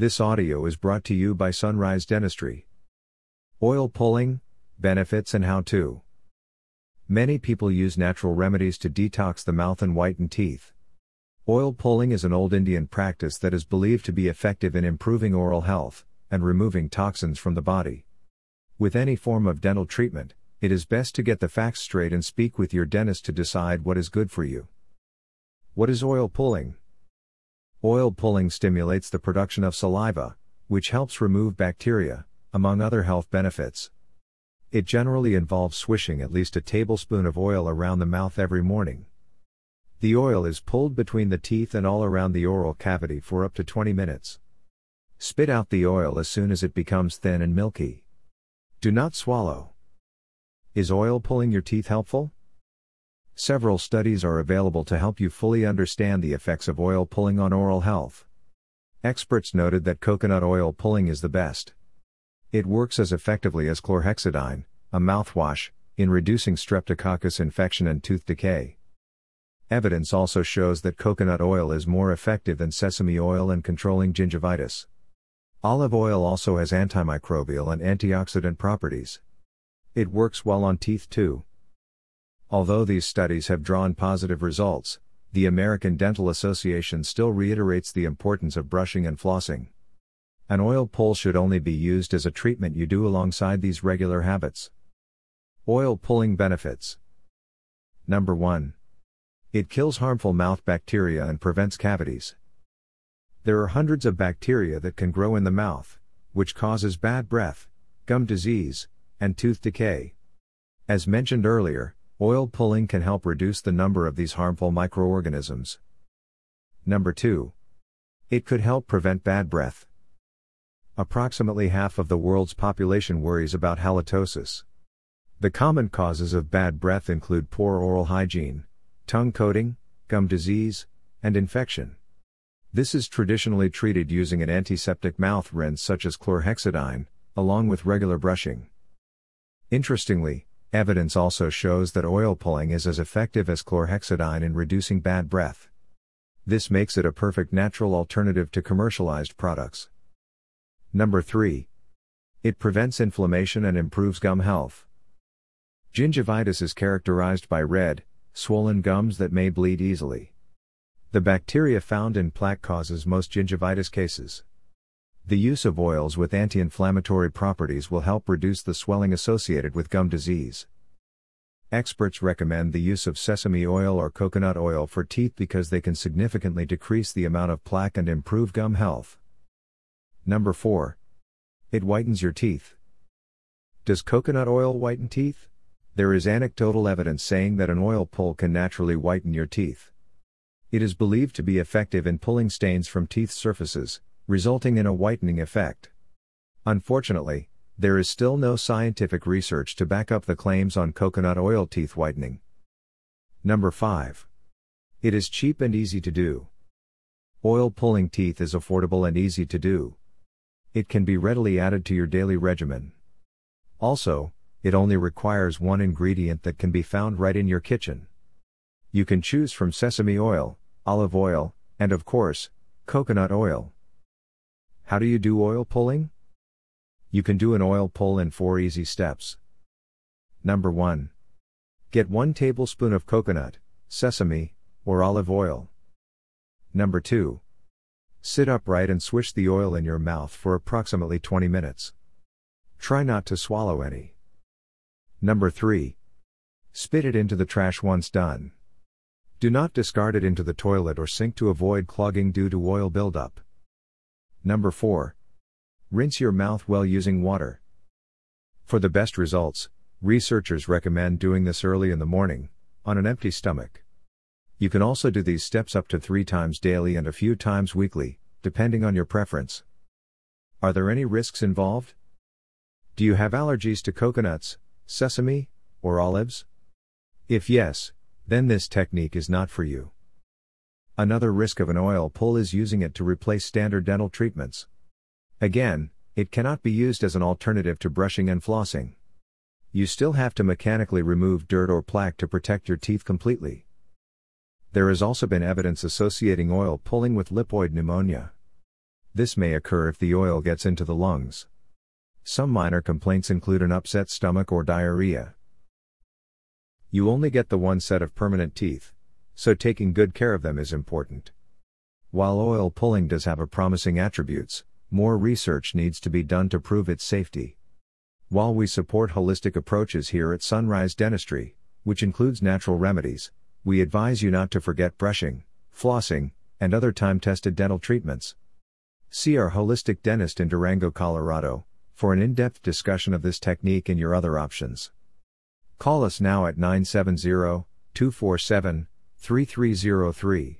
This audio is brought to you by Sunrise Dentistry. Oil pulling, benefits, and how to. Many people use natural remedies to detox the mouth and whiten teeth. Oil pulling is an old Indian practice that is believed to be effective in improving oral health and removing toxins from the body. With any form of dental treatment, it is best to get the facts straight and speak with your dentist to decide what is good for you. What is oil pulling? Oil pulling stimulates the production of saliva, which helps remove bacteria, among other health benefits. It generally involves swishing at least a tablespoon of oil around the mouth every morning. The oil is pulled between the teeth and all around the oral cavity for up to 20 minutes. Spit out the oil as soon as it becomes thin and milky. Do not swallow. Is oil pulling your teeth helpful? Several studies are available to help you fully understand the effects of oil pulling on oral health. Experts noted that coconut oil pulling is the best. It works as effectively as chlorhexidine, a mouthwash, in reducing streptococcus infection and tooth decay. Evidence also shows that coconut oil is more effective than sesame oil in controlling gingivitis. Olive oil also has antimicrobial and antioxidant properties. It works well on teeth too. Although these studies have drawn positive results, the American Dental Association still reiterates the importance of brushing and flossing. An oil pull should only be used as a treatment you do alongside these regular habits. Oil pulling benefits. Number 1. It kills harmful mouth bacteria and prevents cavities. There are hundreds of bacteria that can grow in the mouth, which causes bad breath, gum disease, and tooth decay. As mentioned earlier, Oil pulling can help reduce the number of these harmful microorganisms. Number 2. It could help prevent bad breath. Approximately half of the world's population worries about halitosis. The common causes of bad breath include poor oral hygiene, tongue coating, gum disease, and infection. This is traditionally treated using an antiseptic mouth rinse such as chlorhexidine, along with regular brushing. Interestingly, Evidence also shows that oil pulling is as effective as chlorhexidine in reducing bad breath. This makes it a perfect natural alternative to commercialized products. Number 3. It prevents inflammation and improves gum health. Gingivitis is characterized by red, swollen gums that may bleed easily. The bacteria found in plaque causes most gingivitis cases. The use of oils with anti inflammatory properties will help reduce the swelling associated with gum disease. Experts recommend the use of sesame oil or coconut oil for teeth because they can significantly decrease the amount of plaque and improve gum health. Number 4. It whitens your teeth. Does coconut oil whiten teeth? There is anecdotal evidence saying that an oil pull can naturally whiten your teeth. It is believed to be effective in pulling stains from teeth surfaces, resulting in a whitening effect. Unfortunately, there is still no scientific research to back up the claims on coconut oil teeth whitening. Number 5. It is cheap and easy to do. Oil pulling teeth is affordable and easy to do. It can be readily added to your daily regimen. Also, it only requires one ingredient that can be found right in your kitchen. You can choose from sesame oil, olive oil, and of course, coconut oil. How do you do oil pulling? You can do an oil pull in four easy steps. Number 1. Get 1 tablespoon of coconut, sesame, or olive oil. Number 2. Sit upright and swish the oil in your mouth for approximately 20 minutes. Try not to swallow any. Number 3. Spit it into the trash once done. Do not discard it into the toilet or sink to avoid clogging due to oil buildup. Number 4. Rinse your mouth well using water. For the best results, researchers recommend doing this early in the morning, on an empty stomach. You can also do these steps up to three times daily and a few times weekly, depending on your preference. Are there any risks involved? Do you have allergies to coconuts, sesame, or olives? If yes, then this technique is not for you. Another risk of an oil pull is using it to replace standard dental treatments. Again, it cannot be used as an alternative to brushing and flossing. You still have to mechanically remove dirt or plaque to protect your teeth completely. There has also been evidence associating oil pulling with lipoid pneumonia. This may occur if the oil gets into the lungs. Some minor complaints include an upset stomach or diarrhea. You only get the one set of permanent teeth, so taking good care of them is important. While oil pulling does have a promising attributes, more research needs to be done to prove its safety. While we support holistic approaches here at Sunrise Dentistry, which includes natural remedies, we advise you not to forget brushing, flossing, and other time tested dental treatments. See our holistic dentist in Durango, Colorado, for an in depth discussion of this technique and your other options. Call us now at 970 247 3303.